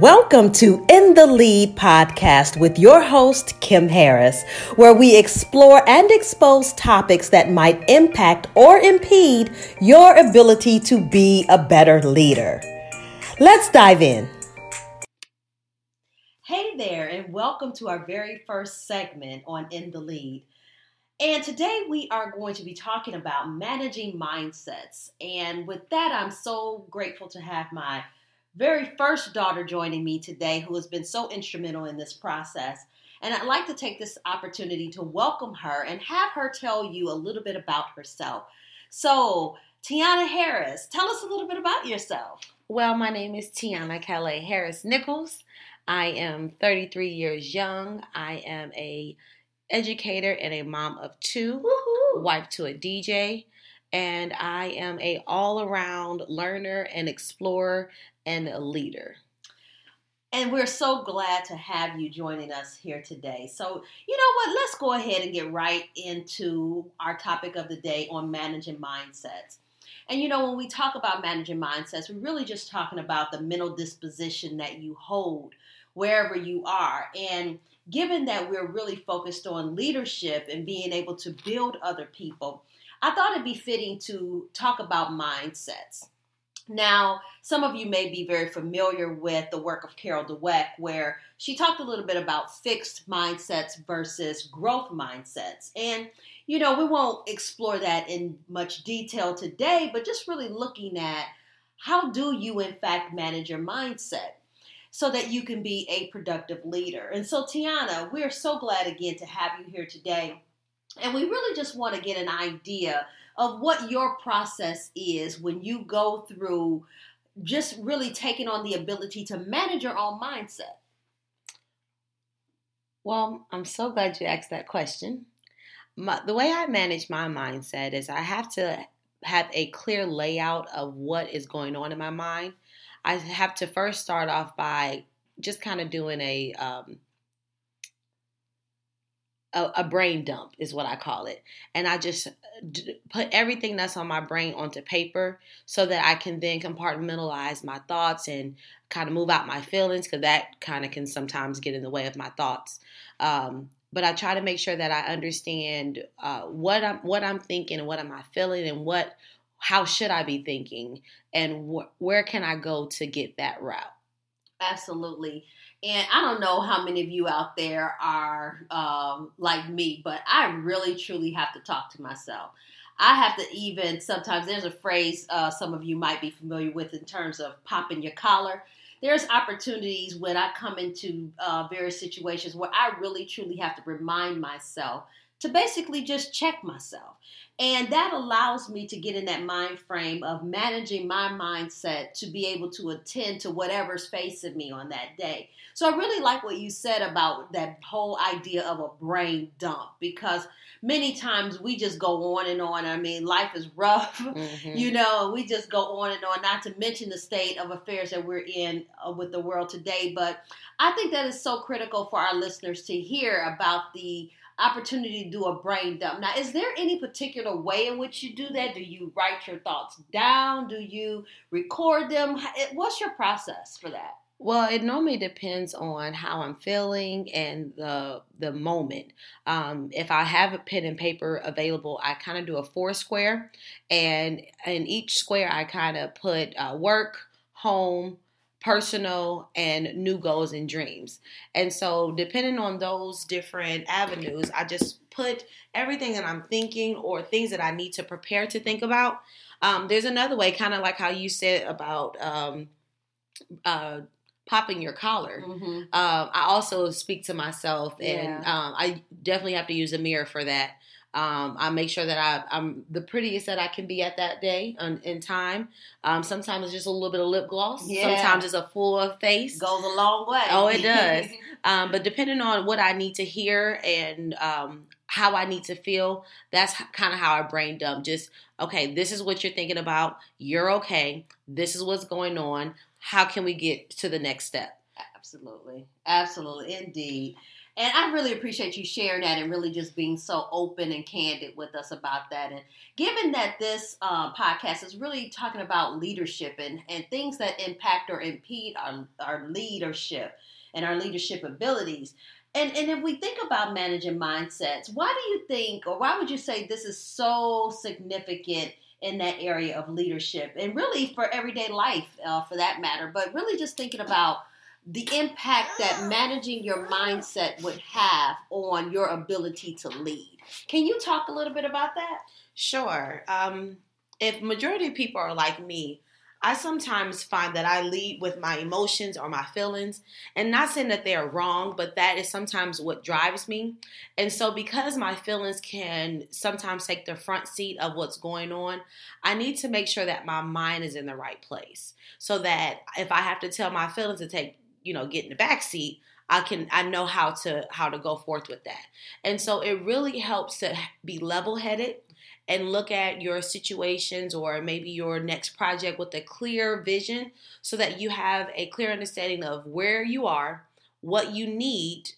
Welcome to In the Lead podcast with your host, Kim Harris, where we explore and expose topics that might impact or impede your ability to be a better leader. Let's dive in. Hey there, and welcome to our very first segment on In the Lead. And today we are going to be talking about managing mindsets. And with that, I'm so grateful to have my very first daughter joining me today who has been so instrumental in this process. And I'd like to take this opportunity to welcome her and have her tell you a little bit about herself. So, Tiana Harris, tell us a little bit about yourself. Well, my name is Tiana Calais Harris Nichols. I am 33 years young. I am a educator and a mom of 2 Woo-hoo. wife to a DJ, and I am a all-around learner and explorer and a leader. And we're so glad to have you joining us here today. So, you know what? Let's go ahead and get right into our topic of the day on managing mindsets. And you know, when we talk about managing mindsets, we're really just talking about the mental disposition that you hold wherever you are. And given that we're really focused on leadership and being able to build other people, I thought it'd be fitting to talk about mindsets. Now, some of you may be very familiar with the work of Carol Dweck, where she talked a little bit about fixed mindsets versus growth mindsets. And, you know, we won't explore that in much detail today, but just really looking at how do you, in fact, manage your mindset so that you can be a productive leader. And so, Tiana, we're so glad again to have you here today. And we really just want to get an idea of what your process is when you go through just really taking on the ability to manage your own mindset. Well, I'm so glad you asked that question. My, the way I manage my mindset is I have to have a clear layout of what is going on in my mind. I have to first start off by just kind of doing a um, a, a, brain dump is what I call it. And I just d- put everything that's on my brain onto paper so that I can then compartmentalize my thoughts and kind of move out my feelings because that kind of can sometimes get in the way of my thoughts. Um, but I try to make sure that I understand uh, what I'm what I'm thinking and what am I feeling and what how should I be thinking and wh- where can I go to get that route. Absolutely. And I don't know how many of you out there are um, like me, but I really truly have to talk to myself. I have to even sometimes there's a phrase uh, some of you might be familiar with in terms of popping your collar. There's opportunities when I come into uh, various situations where I really truly have to remind myself to basically just check myself. And that allows me to get in that mind frame of managing my mindset to be able to attend to whatever's facing me on that day. So I really like what you said about that whole idea of a brain dump because many times we just go on and on. I mean, life is rough, mm-hmm. you know, we just go on and on, not to mention the state of affairs that we're in uh, with the world today. But I think that is so critical for our listeners to hear about the opportunity to do a brain dump. Now, is there any particular way in which you do that? Do you write your thoughts down? Do you record them? What's your process for that? Well, it normally depends on how I'm feeling and the the moment. Um, if I have a pen and paper available, I kind of do a four square, and in each square I kind of put uh, work, home, personal and new goals and dreams. And so, depending on those different avenues, I just put everything that I'm thinking or things that I need to prepare to think about. Um, there's another way, kind of like how you said about um, uh, popping your collar. Mm-hmm. Um, I also speak to myself, and yeah. um, I definitely have to use a mirror for that. Um, I make sure that I, am the prettiest that I can be at that day on, in time. Um, sometimes it's just a little bit of lip gloss. Yeah. Sometimes it's a full face. Goes a long way. Oh, it does. um, but depending on what I need to hear and um, how I need to feel, that's kind of how I brain dump. Just, okay, this is what you're thinking about. You're okay. This is what's going on. How can we get to the next step? Absolutely. Absolutely. Indeed. And I really appreciate you sharing that and really just being so open and candid with us about that. And given that this uh, podcast is really talking about leadership and, and things that impact or impede our, our leadership and our leadership abilities, and, and if we think about managing mindsets, why do you think, or why would you say this is so significant in that area of leadership and really for everyday life uh, for that matter? But really just thinking about the impact that managing your mindset would have on your ability to lead. Can you talk a little bit about that? Sure. Um, if majority of people are like me, I sometimes find that I lead with my emotions or my feelings, and not saying that they are wrong, but that is sometimes what drives me. And so, because my feelings can sometimes take the front seat of what's going on, I need to make sure that my mind is in the right place so that if I have to tell my feelings to take you know get in the back seat i can i know how to how to go forth with that. And so it really helps to be level headed and look at your situations or maybe your next project with a clear vision so that you have a clear understanding of where you are what you need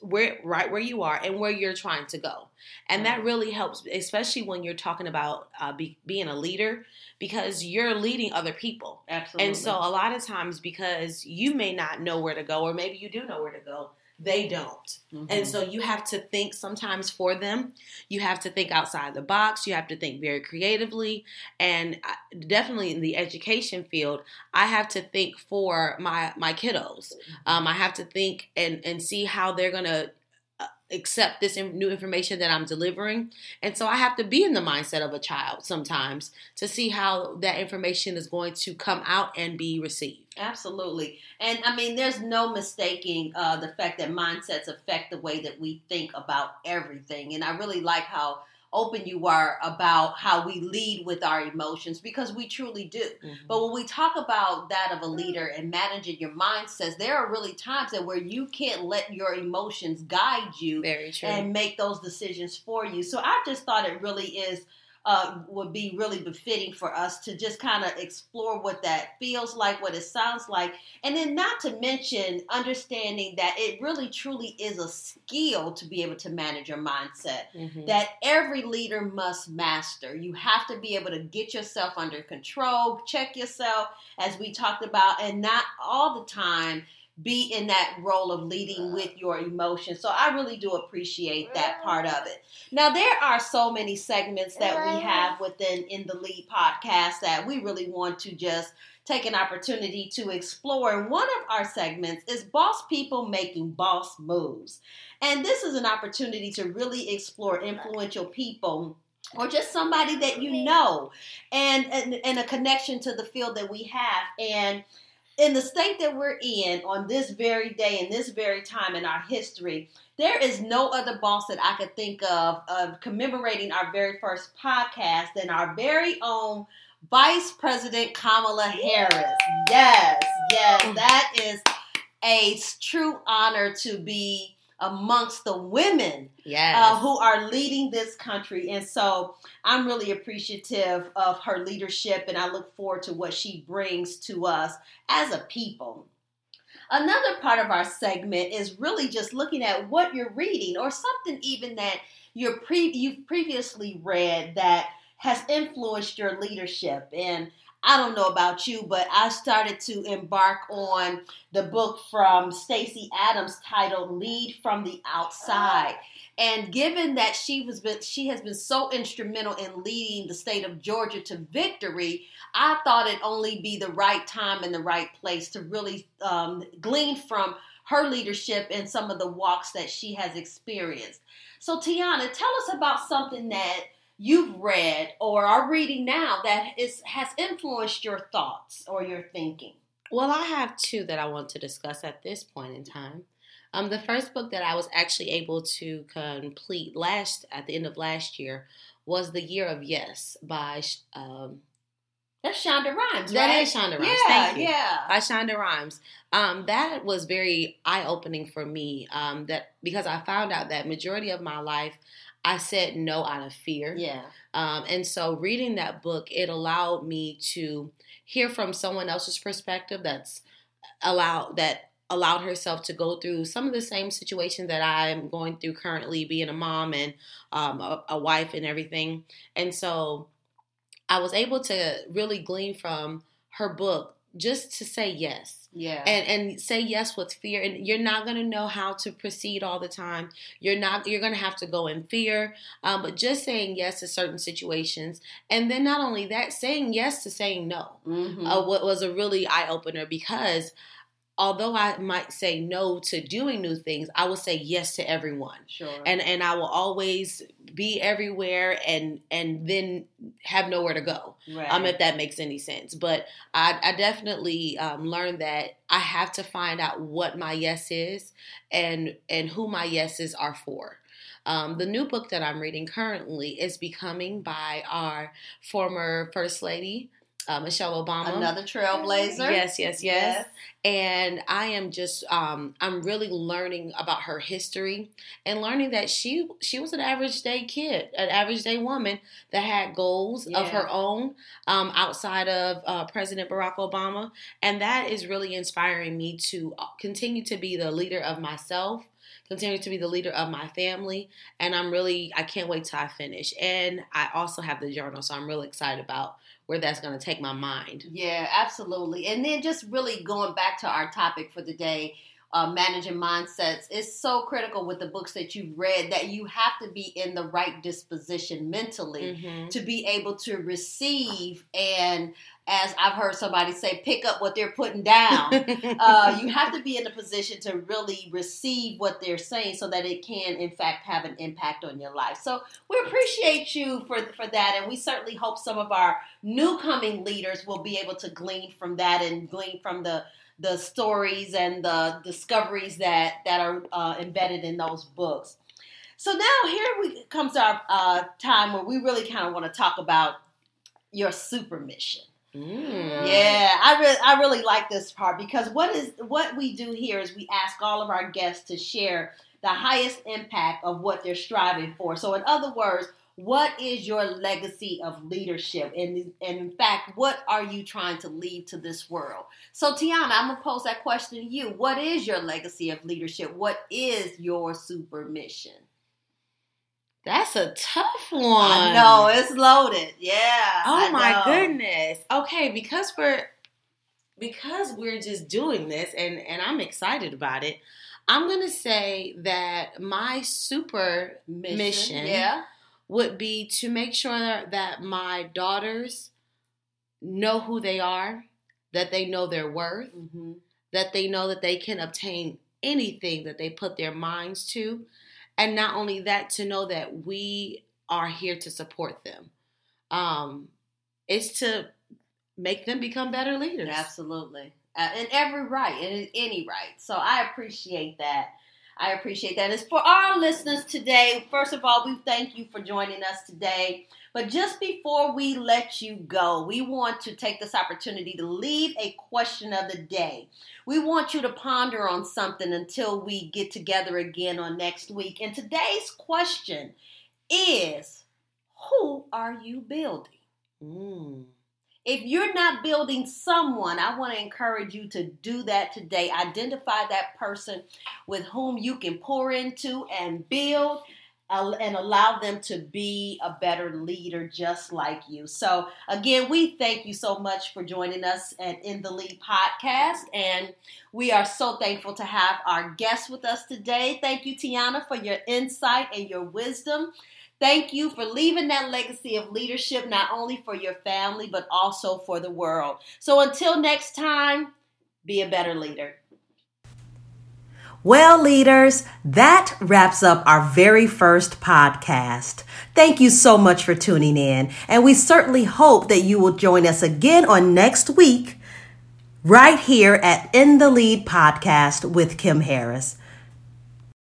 where right where you are and where you're trying to go. And that really helps especially when you're talking about uh, be, being a leader because you're leading other people absolutely and so a lot of times because you may not know where to go or maybe you do know where to go they don't. Mm-hmm. And so you have to think sometimes for them. You have to think outside the box. You have to think very creatively. And definitely in the education field, I have to think for my my kiddos. Mm-hmm. Um, I have to think and and see how they're gonna accept this new information that I'm delivering. And so I have to be in the mindset of a child sometimes to see how that information is going to come out and be received. Absolutely. And I mean, there's no mistaking uh, the fact that mindsets affect the way that we think about everything. And I really like how open you are about how we lead with our emotions because we truly do. Mm-hmm. But when we talk about that of a leader and managing your mindsets, there are really times that where you can't let your emotions guide you and make those decisions for you. So I just thought it really is uh, would be really befitting for us to just kind of explore what that feels like, what it sounds like, and then not to mention understanding that it really truly is a skill to be able to manage your mindset mm-hmm. that every leader must master. You have to be able to get yourself under control, check yourself, as we talked about, and not all the time be in that role of leading with your emotions. So I really do appreciate that part of it. Now there are so many segments that we have within in the lead podcast that we really want to just take an opportunity to explore. And one of our segments is boss people making boss moves. And this is an opportunity to really explore influential people or just somebody that you know and, and, and a connection to the field that we have. And in the state that we're in on this very day, in this very time in our history, there is no other boss that I could think of of commemorating our very first podcast than our very own Vice President Kamala Harris. Yes, yes, mm. that is a true honor to be amongst the women yes. uh, who are leading this country. And so I'm really appreciative of her leadership and I look forward to what she brings to us as a people. Another part of our segment is really just looking at what you're reading or something even that you're pre- you've previously read that has influenced your leadership. And I don't know about you, but I started to embark on the book from Stacey Abrams titled "Lead from the Outside." And given that she was been, she has been so instrumental in leading the state of Georgia to victory, I thought it only be the right time and the right place to really um, glean from her leadership and some of the walks that she has experienced. So, Tiana, tell us about something that you've read or are reading now that is has influenced your thoughts or your thinking? Well, I have two that I want to discuss at this point in time. Um, the first book that I was actually able to complete last at the end of last year was The Year of Yes by um, that's Shonda Rhimes, That right? is Shonda Rhimes. Yeah, Thank you. yeah. By Shonda Rhimes. Um, that was very eye opening for me. Um, that because I found out that majority of my life I said no out of fear. Yeah. Um, and so reading that book, it allowed me to hear from someone else's perspective that's allowed that allowed herself to go through some of the same situations that I'm going through currently, being a mom and um, a, a wife and everything. And so I was able to really glean from her book just to say yes. Yeah. And and say yes with fear and you're not going to know how to proceed all the time. You're not you're going to have to go in fear. Um, but just saying yes to certain situations and then not only that saying yes to saying no. Mhm. Uh, what was a really eye opener because although I might say no to doing new things, I will say yes to everyone. sure. And and I will always be everywhere and and then have nowhere to go right. um, if that makes any sense. But I, I definitely um, learned that I have to find out what my yes is and and who my yeses are for. Um, the new book that I'm reading currently is Becoming by our former First Lady, uh, Michelle Obama. Another trailblazer. Yes, yes, yes. And I am just um, I'm really learning about her history and learning that she she was an average day kid, an average day woman that had goals of her own um, outside of uh, President Barack Obama, and that is really inspiring me to uh, continue to be the leader of myself. Continue to be the leader of my family, and I'm really I can't wait till I finish. And I also have the journal, so I'm really excited about where that's going to take my mind. Yeah, absolutely. And then just really going back to our topic for the day, uh, managing mindsets, is so critical with the books that you've read that you have to be in the right disposition mentally Mhm. to be able to receive and, as I've heard somebody say, pick up what they're putting down. uh, you have to be in a position to really receive what they're saying so that it can in fact have an impact on your life so we appreciate you for, for that and we certainly hope some of our new coming leaders will be able to glean from that and glean from the the stories and the discoveries that that are uh, embedded in those books so now here we comes our uh, time where we really kind of want to talk about your super mission Mm. yeah, I really I really like this part because what is what we do here is we ask all of our guests to share the highest impact of what they're striving for. So in other words, what is your legacy of leadership? And, and in fact, what are you trying to leave to this world? So Tiana, I'm gonna pose that question to you. What is your legacy of leadership? What is your super mission? That's a tough one. I know it's loaded. Yeah. Oh I my know. goodness. Okay, because we're because we're just doing this and and I'm excited about it. I'm going to say that my super Mission. Mission. Yeah. Would be to make sure that my daughters know who they are, that they know their worth, hmm that they know that they can obtain anything that they put their minds to. And not only that, to know that we are here to support them. Um, it's to make them become better leaders. Absolutely. Uh, in every right, in any right. So I appreciate that. I appreciate that. As for our listeners today, first of all, we thank you for joining us today. But just before we let you go, we want to take this opportunity to leave a question of the day. We want you to ponder on something until we get together again on next week. And today's question is Who are you building? Mm. If you're not building someone, I want to encourage you to do that today. Identify that person with whom you can pour into and build uh, and allow them to be a better leader just like you. So, again, we thank you so much for joining us at In the Lead podcast. And we are so thankful to have our guest with us today. Thank you, Tiana, for your insight and your wisdom. Thank you for leaving that legacy of leadership, not only for your family, but also for the world. So until next time, be a better leader. Well, leaders, that wraps up our very first podcast. Thank you so much for tuning in, and we certainly hope that you will join us again on next week, right here at In the Lead podcast with Kim Harris.